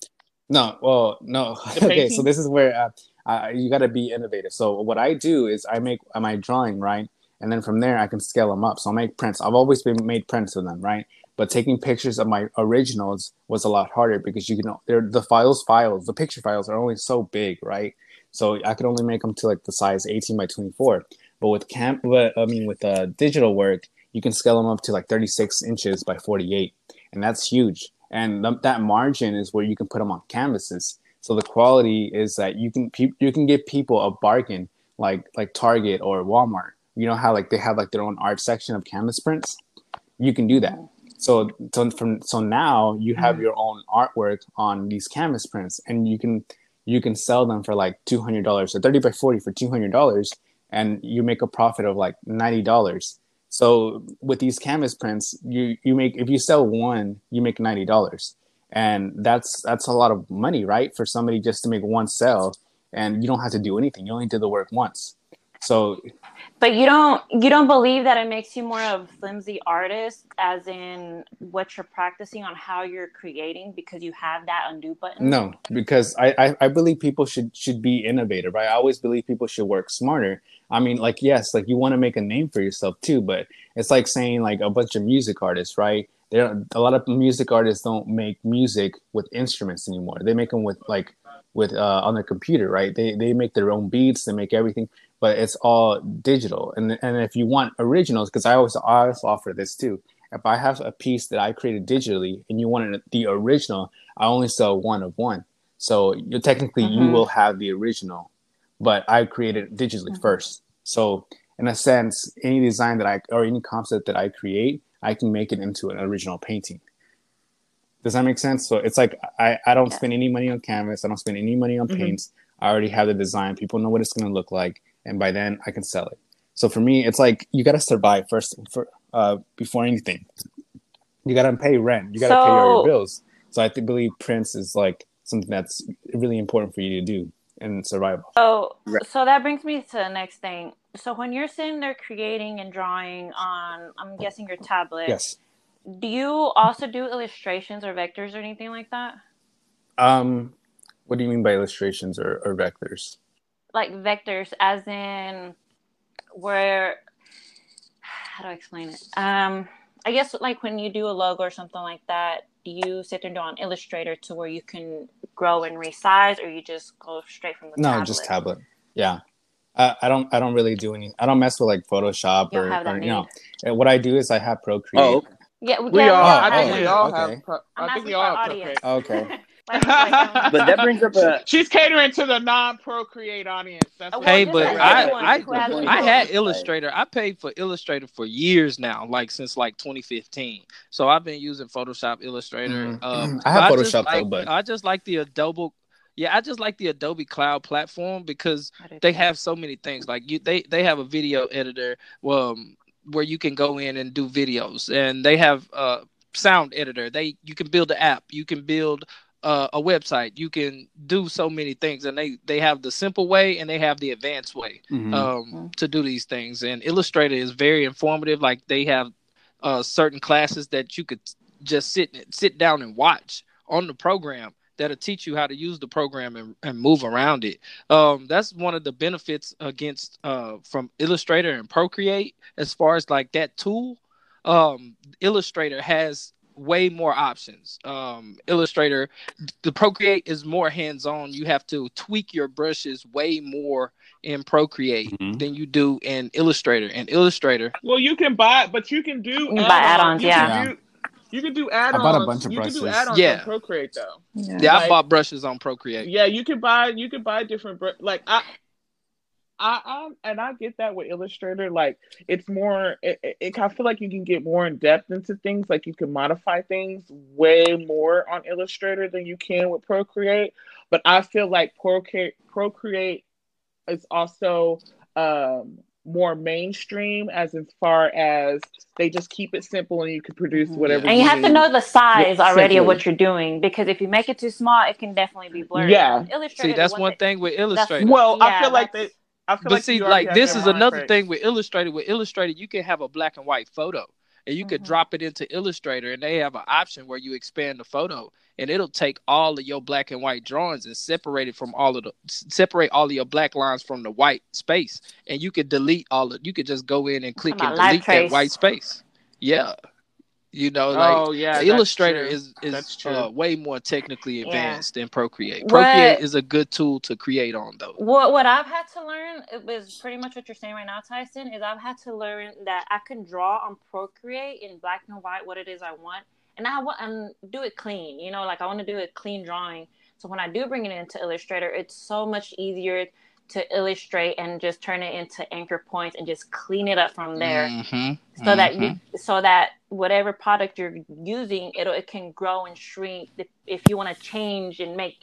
no. Well, no. *laughs* Okay, so this is where uh, uh, you got to be innovative. So what I do is I make my drawing right, and then from there I can scale them up. So I make prints. I've always been made prints of them, right? But taking pictures of my originals was a lot harder because you can they're the files files the picture files are only so big, right? So I could only make them to like the size 18 by 24. But with camp, but I mean with uh, digital work, you can scale them up to like 36 inches by 48, and that's huge. And th- that margin is where you can put them on canvases. So the quality is that you can pe- you can give people a bargain like like Target or Walmart. You know how like they have like their own art section of canvas prints. You can do that. So so from so now you have mm. your own artwork on these canvas prints, and you can you can sell them for like two hundred dollars, so thirty by forty for two hundred dollars, and you make a profit of like ninety dollars. So with these canvas prints, you you make if you sell one, you make ninety dollars, and that's that's a lot of money, right? For somebody just to make one sell, and you don't have to do anything. You only did the work once. So But you don't you don't believe that it makes you more of flimsy artist, as in what you're practicing on how you're creating because you have that undo button. No, because I, I, I believe people should should be innovative. Right? I always believe people should work smarter. I mean, like yes, like you want to make a name for yourself too, but it's like saying like a bunch of music artists, right? There, a lot of music artists don't make music with instruments anymore. They make them with like with uh, on the computer, right? They they make their own beats, they make everything, but it's all digital. And and if you want originals, because I always I always offer this too. If I have a piece that I created digitally and you want the original, I only sell one of one. So you technically you Mhm. will have the original, but I created it digitally Mhm. first. So in a sense, any design that I or any concept that I create, I can make it into an original painting. Does that make sense? So it's like I, I don't Yeah. spend any money on canvas. I don't spend any money on Mhm. paints. I already have the design. People know what it's going to look like, and by then I can sell it. So for me, it's like you got to survive first for uh, before anything. You got to pay rent. You got to pay all your bills. So I think believe prints is like something that's really important for you to do in survival. So, so that brings me to the next thing. So when you're sitting there creating and drawing on, I'm guessing your tablet. Yes. Do you also do illustrations or vectors or anything like that? Um, what do you mean by illustrations or, or vectors? Like vectors, as in where? How do I explain it? Um, I guess like when you do a logo or something like that, do you sit there and do on Illustrator to where you can grow and resize, or you just go straight from the No, tablet? just tablet. Yeah. I, I don't I don't really do any I don't mess with like Photoshop You or, or you know need. what I do is I have Procreate. Oh. Yeah, We yeah, all, Oh, I think we all okay. have. Pro- I'm think we all have. Procreate. Okay. *laughs* Like- like, But that brings up a *laughs* She's catering to the non-procreate audience. That's well, Hey, but like I, everyone I, who has a I had. Illustrator. I paid for Illustrator for years now, like since like 2015. So I've been using Photoshop, Illustrator. Mhm. Um, I have but just Photoshop, though, like, but- I just like the Adobe. Yeah, I just like the Adobe Cloud platform because they have so many things. Like you, they they have a video editor, um, where you can go in and do videos, and they have uh sound editor. They you can build an app. You can build uh, a website. You can do so many things, and they they have the simple way and they have the advanced way Mhm. um, to do these things. And Illustrator is very informative. Like they have uh, certain classes that you could just sit sit down and watch on the program that'll teach you how to use the program and, and move around it. Um, that's one of the benefits against uh, from Illustrator and Procreate as far as like that tool. Um, Illustrator has way more options. Um, Illustrator, the Procreate is more hands on. You have to tweak your brushes way more in Procreate Mhm. than you do in Illustrator. And Illustrator, Well, you can buy, but you can do You can buy add-ons, You yeah. can do, you can do add-ons. I bought a bunch of you can do brushes. add-ons Yeah. on Procreate though. yeah, I Like- bought brushes on Procreate. Yeah, you can buy you can buy different br- like I I, I and I get that with Illustrator. Like it's more, it, it, it- I feel like you can get more in depth into things. Like you can modify things way more on Illustrator than you can with Procreate. But I feel like Procreate Procreate is also um, more mainstream as as far as they just keep it simple and you can produce whatever. And you have to know the size Yeah, already of what you're doing because if you make it too small, it can definitely be blurry. Yeah. Illustrator. See, that's one thing. thing with Illustrator. Well, I feel like that's- they. I feel but like see, like this is another thing with Illustrator. With Illustrator, you can have a black and white photo, and you could Mhm. drop it into Illustrator, and they have an option where you expand the photo, and it'll take all of your black and white drawings and separate it from all of the separate all of your black lines from the white space, and you could delete all of. You could just go in and click and about live delete that white space. Yeah, you know, like oh yeah, Illustrator true. is is true. uh, way more technically Yeah. advanced than Procreate. Procreate is a good tool to create on though. What what I've had to learn it was pretty much what you're saying right now, Tyson. Is I've had to learn that I can draw on Procreate in black and white what it is I want, and I want and do it clean. You know, like I want to do a clean drawing. So when I do bring it into Illustrator, it's so much easier to illustrate and just turn it into anchor points and just clean it up from there. Mhm, so that mhm. you so that whatever product you're using it it can grow and shrink if, if you want to change and make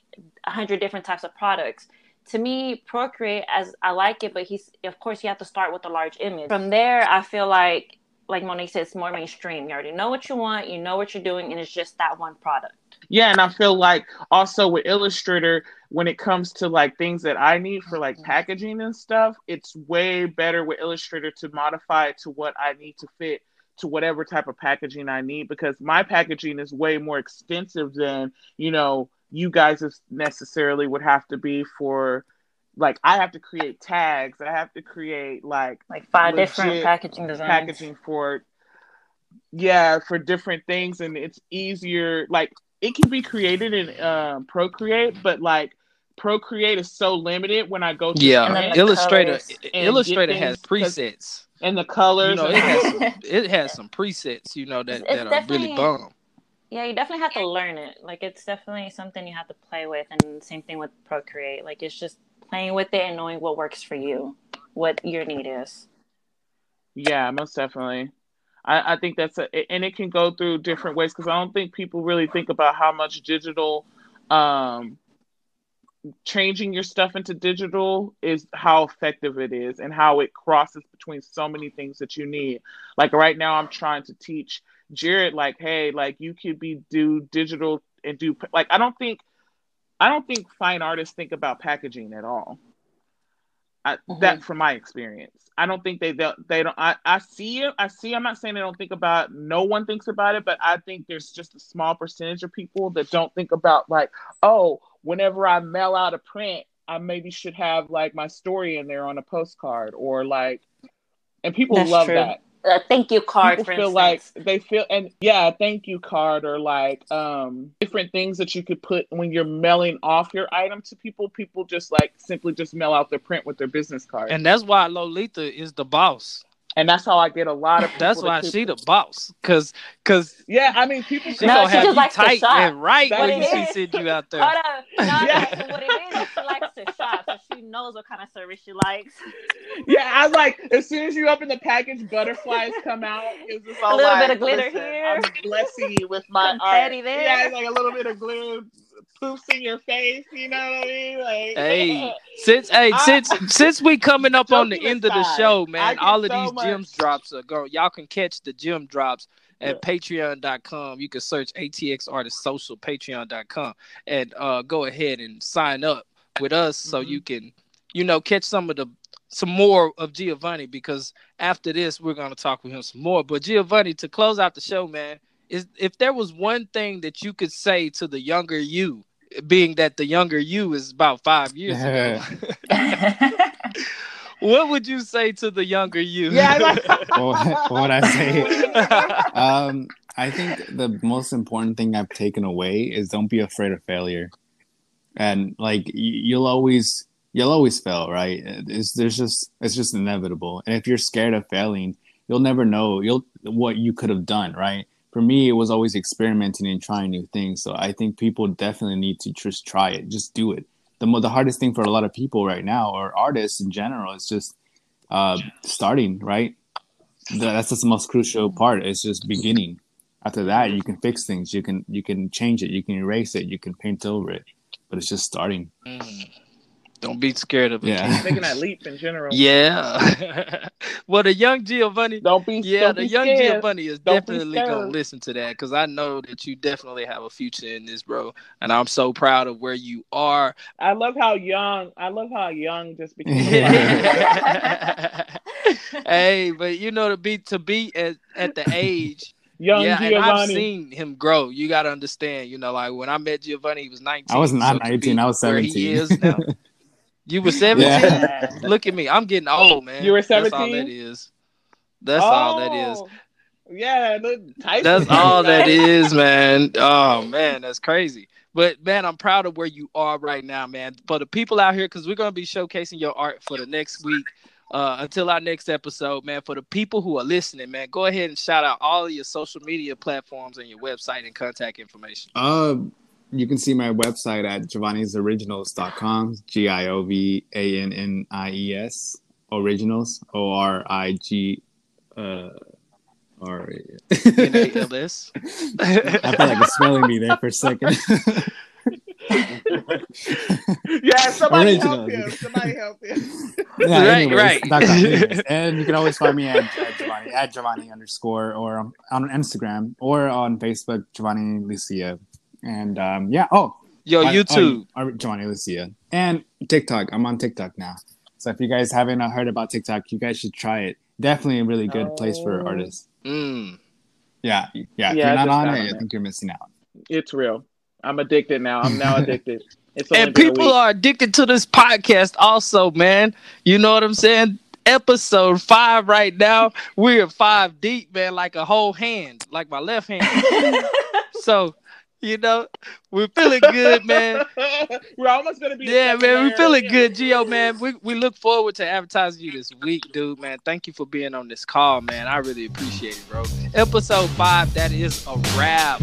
a hundred different types of products to me procreate as i like it but he's of course you have to start with a large image from there i feel like like monique said it's more mainstream. You already know what you want you know what you're doing and it's just that one product. Yeah, and I feel like also with Illustrator, when it comes to like things that I need for like mm-hmm. packaging and stuff, it's way better with Illustrator to modify it to what I need to fit to whatever type of packaging I need because my packaging is way more extensive than, you know, you guys necessarily would have to be for like I have to create tags, I have to create like like five different packaging designs packaging for yeah for different things and it's easier like it can be created in um, procreate but like procreate is so limited when i go to Yeah, And Illustrator Illustrator has presets. and the colors You know, it has some, *laughs* it has some presets. You know that It's- it's that are really definitely- bomb. Yeah, you definitely have to learn it. Like it's definitely something you have to play with, and same thing with Procreate. Like it's just playing with it and knowing what works for you, what your need is. Yeah, most definitely. I, I think that's a, and it can go through different ways because I don't think people really think about how much digital, um, changing your stuff into digital is how effective it is and how it crosses between so many things that you need. Like right now, I'm trying to teach Jared, like, hey, like you could be do digital and do like I don't think, I don't think fine artists think about packaging at all. I, Mhm. That from my experience, I don't think they they, they don't. I, I see it. I see. I'm not saying they don't think about. No one thinks about it, but I think there's just a small percentage of people that don't think about like, oh, whenever I mail out a print, I maybe should have like my story in there on a postcard or like, and people That's love true. that A thank you card, people for feel instance. like they feel and yeah thank you card or like um different things that you could put when you're mailing off your item to people people just like simply just mail out their print with their business card and, And that's why Lolita is the boss. And that's how i get a lot of people That's why keep- she the boss. Cause cause yeah i mean people she No, gonna she have just you tight and right That when is she it. send you out *laughs* there. Hold up. No, Yeah. what it is, is she likes to shop, so she knows what kind of service she likes. *laughs* yeah i like as soon as you open the package butterflies come out it's just all little like, bit of glitter here." i'm blessing you with my *laughs* Confetti art there. yeah it's like a little bit of glitter poofs in your face you know what i mean like Hey, *laughs* since hey I- since since we coming up on the Joking end of the show, man, all of so these much- gems drops are going. Y'all can catch the gem drops at patreon.com. You can search ATX Artist Social, patreon.com, and uh, go ahead and sign up with us so Mhm. you can, you know, catch some of the some more of Giovannie because after this we're gonna talk with him some more. But Giovannie, to close out the show, man, is if there was one thing that you could say to the younger you, being that the younger you is about five years ago, *laughs* *laughs* what would you say to the younger you? Yeah, like- *laughs* what, what I say? um, I think the most important thing I've taken away is don't be afraid of failure, and like you'll always you'll always fail, right? It's there's just it's just inevitable, and if you're scared of failing, you'll never know you'll what you could have done, right? For me, it was always experimenting and trying new things. So I think people definitely need to just try it, just do it. The the hardest thing for a lot of people right now, or artists in general, is just uh, starting, right? That's the most crucial part. It's just beginning. After that, you can fix things. You can you can change it. You can erase it. You can paint over it. But it's just starting. Mm. Don't be scared of it. Yeah. Taking that leap in general. *laughs* Yeah. *laughs* well, the young Giovannie, Don't be. yeah, don't the be young scared. Giovannie is Don't definitely gonna listen to that because I know that you definitely have a future in this, bro. And I'm so proud of where you are. I love how young. I love how young just *laughs* became. hey, but you know to be to be at, at the age, young yeah, and I've seen him grow. You got to understand, you know, like when I met Giovannie, he was 19. I was not so 19, I was where 17. He is now. *laughs* You were 17. Yeah. Look at me, I'm getting old, man. You were 17? That's all 17? that is. That's all that is. Oh, Yeah, the Tyson That's *laughs* all that is, man. Oh man, that's crazy. But man, I'm proud of where you are right now, man. For the people out here, because we're gonna be showcasing your art for the next week. Uh, until our next episode, man. For the people who are listening, man, go ahead and shout out all your social media platforms and your website and contact information. Uh, you can see my website at giovanniesoriginals.com. G I O V A N N I E S. Originals. O R I G. Uh. *laughs* I felt like a spelling bee there for a second. *laughs* *laughs* Yeah, somebody Original. help him. Somebody help him. yeah, Right, anyways, right. dot com, anyways. and you can always find me at, at Giovannie at Giovannie underscore or on, on Instagram or on Facebook Giovannie Licea. And um, yeah, oh, Yo, on- YouTube. on- on Giovannie Licea and TikTok. I'm on TikTok now. So if you guys haven't uh, heard about TikTok, you guys should try it. Definitely a really good place for Oh. artists. Mm. Yeah, yeah. Yeah, I you're not on it, on I think you're missing out. It's real. I'm addicted now. I'm now addicted. *laughs* And people are addicted to this podcast also, man. You know what I'm saying? Episode five right now. We're five deep, man, like a whole hand, like my left hand. *laughs* so, you know, we're feeling good, man. *laughs* We're almost gonna be. Yeah, man, we're feeling good, Gio, man. We we look forward to advertising you this week, dude, man. Thank you for being on this call, man. I really appreciate it, bro. Episode five, that is a wrap.